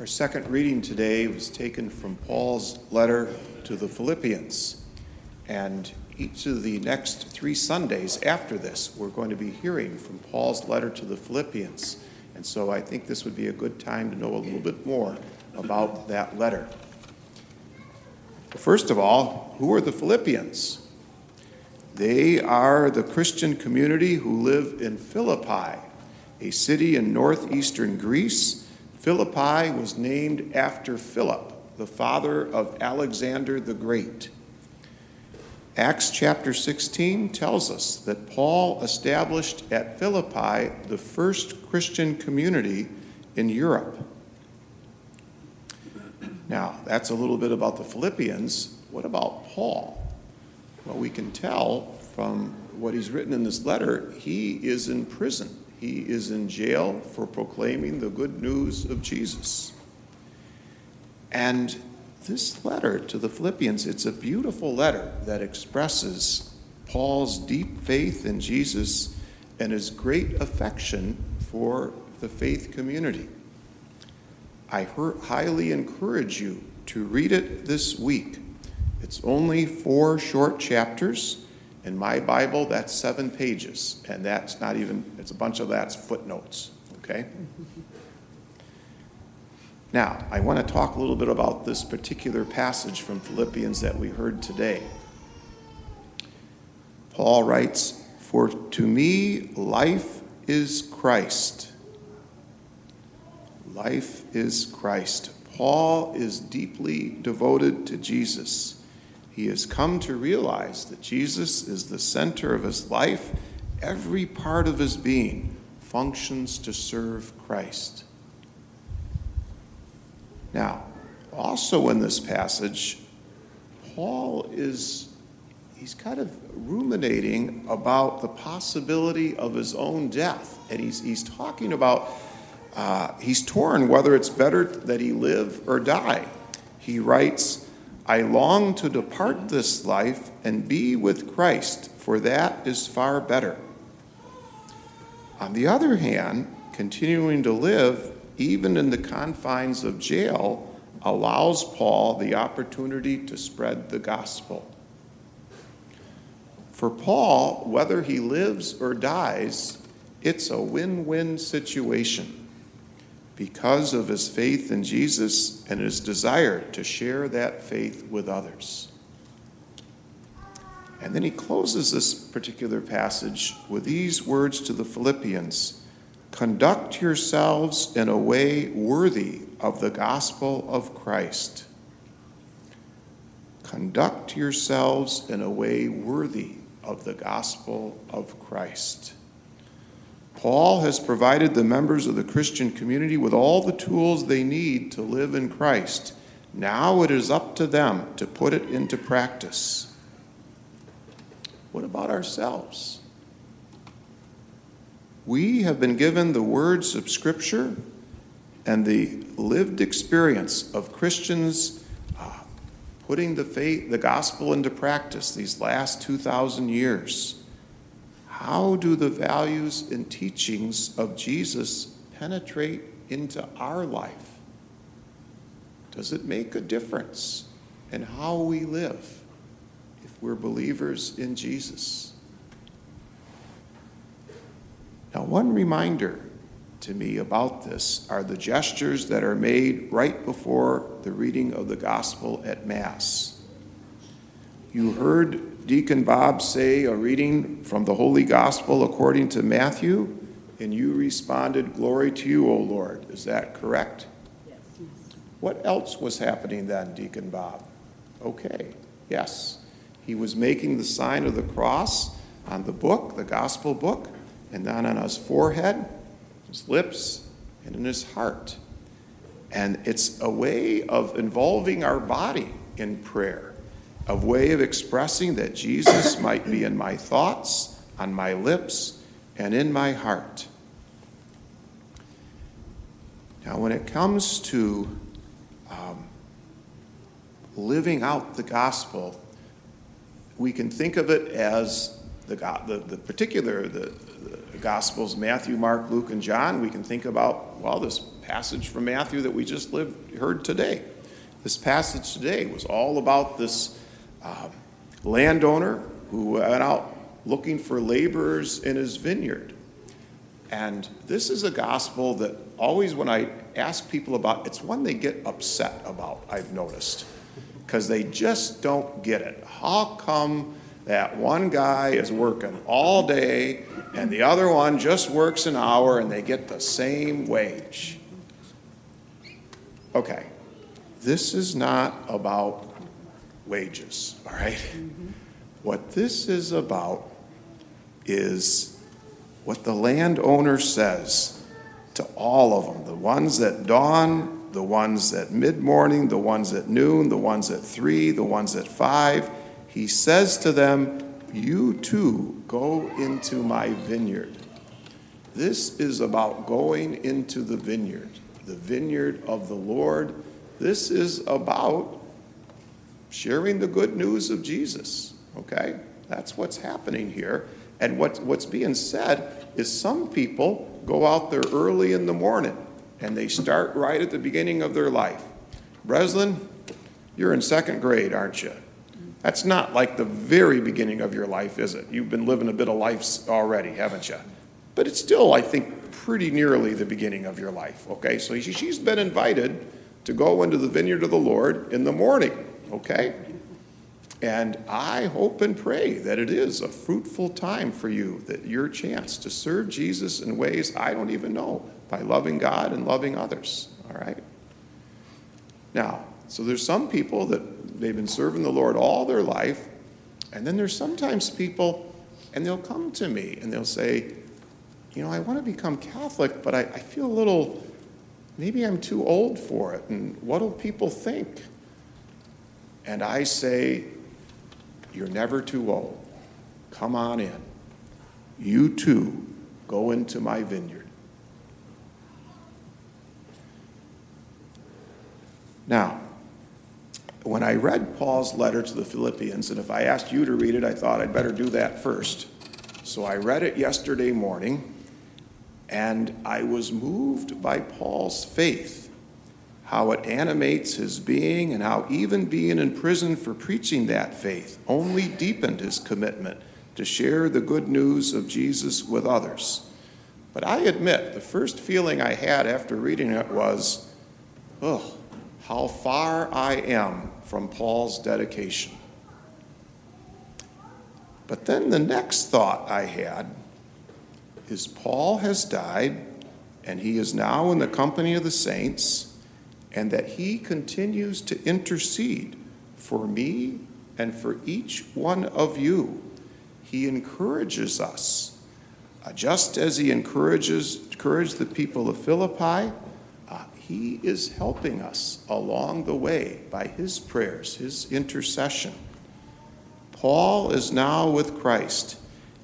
Our second reading today was taken from Paul's letter to the Philippians. And each of the next three Sundays after this, we're going to be hearing from Paul's letter to the Philippians. And so I think this would be a good time to know a little bit more about that letter. First of all, who are the Philippians? They are the Christian community who live in Philippi, a city in northeastern Greece Philippi was named after Philip, the father of Alexander the Great. Acts chapter 16 tells us that Paul established at Philippi the first Christian community in Europe. Now, that's a little bit about the Philippians. What about Paul? Well, we can tell from what he's written in this letter, he is in prison. He is in jail for proclaiming the good news of Jesus. And this letter to the Philippians, it's a beautiful letter that expresses Paul's deep faith in Jesus and his great affection for the faith community. I highly encourage you to read it this week. It's only four short chapters in my Bible, that's seven pages, and that's not even, it's a bunch of that's footnotes, okay? Now, I want to talk a little bit about this particular passage from Philippians that we heard today. Paul writes, For to me, life is Christ. Life is Christ. Paul is deeply devoted to Jesus. He has come to realize that Jesus is the center of his life. Every part of his being functions to serve Christ. Now, also in this passage, Paul is he's kind of ruminating about the possibility of his own death. And he's, he's talking about, uh, he's torn whether it's better that he live or die. He writes, I long to depart this life and be with Christ, for that is far better. On the other hand, continuing to live, even in the confines of jail, allows Paul the opportunity to spread the gospel. For Paul, whether he lives or dies, it's a win win situation because of his faith in Jesus and his desire to share that faith with others. And then he closes this particular passage with these words to the Philippians Conduct yourselves in a way worthy of the gospel of Christ. Conduct yourselves in a way worthy of the gospel of Christ. Paul has provided the members of the Christian community with all the tools they need to live in Christ. Now it is up to them to put it into practice. What about ourselves? We have been given the words of Scripture and the lived experience of Christians uh, putting the faith, the gospel into practice these last 2,000 years. How do the values and teachings of Jesus penetrate into our life? Does it make a difference in how we live if we're believers in Jesus? Now, one reminder to me about this are the gestures that are made right before the reading of the gospel at Mass. You heard Deacon Bob say a reading from the Holy Gospel according to Matthew, and you responded, Glory to you, O Lord. Is that correct? Yes. What else was happening then, Deacon Bob? Okay, yes. He was making the sign of the cross on the book, the gospel book, and then on his forehead, his lips, and in his heart. And it's a way of involving our body in prayer a way of expressing that Jesus might be in my thoughts, on my lips, and in my heart. Now, when it comes to um, living out the gospel, we can think of it as the, the, the particular, the, the Gospels, Matthew, Mark, Luke, and John. We can think about, well, this passage from Matthew that we just lived, heard today. This passage today was all about this um, landowner who went out looking for laborers in his vineyard. And this is a gospel that always, when I ask people about, it's one they get upset about, I've noticed, because they just don't get it. How come that one guy is working all day and the other one just works an hour and they get the same wage? Okay, this is not about wages, all right? mm-hmm. What this is about is what the landowner says to all of them the ones at dawn, the ones at mid morning, the ones at noon, the ones at three, the ones at five. He says to them, You too go into my vineyard. This is about going into the vineyard, the vineyard of the Lord. This is about sharing the good news of Jesus, okay? That's what's happening here. And what, what's being said is some people go out there early in the morning and they start right at the beginning of their life. Breslin, you're in second grade, aren't you? That's not like the very beginning of your life, is it? You've been living a bit of life already, haven't you? But it's still, I think, pretty nearly the beginning of your life, okay? So she's been invited to go into the vineyard of the Lord in the morning, okay? And I hope and pray that it is a fruitful time for you, that your chance to serve Jesus in ways I don't even know by loving God and loving others. All right? Now, so there's some people that they've been serving the Lord all their life, and then there's sometimes people, and they'll come to me and they'll say, You know, I want to become Catholic, but I, I feel a little, maybe I'm too old for it, and what'll people think? And I say, you're never too old. Come on in. You too go into my vineyard. Now, when I read Paul's letter to the Philippians, and if I asked you to read it, I thought I'd better do that first. So I read it yesterday morning, and I was moved by Paul's faith how it animates his being, and how even being in prison for preaching that faith only deepened his commitment to share the good news of Jesus with others. But I admit, the first feeling I had after reading it was, oh, how far I am from Paul's dedication. But then the next thought I had is Paul has died, and he is now in the company of the saints and that He continues to intercede for me and for each one of you. He encourages us, uh, just as He encourages encouraged the people of Philippi. Uh, he is helping us along the way by His prayers, His intercession. Paul is now with Christ,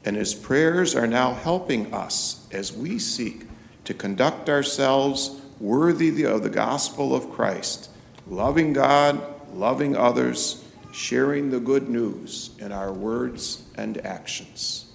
and his prayers are now helping us as we seek to conduct ourselves worthy of the gospel of Christ, loving God, loving others, sharing the good news in our words and actions.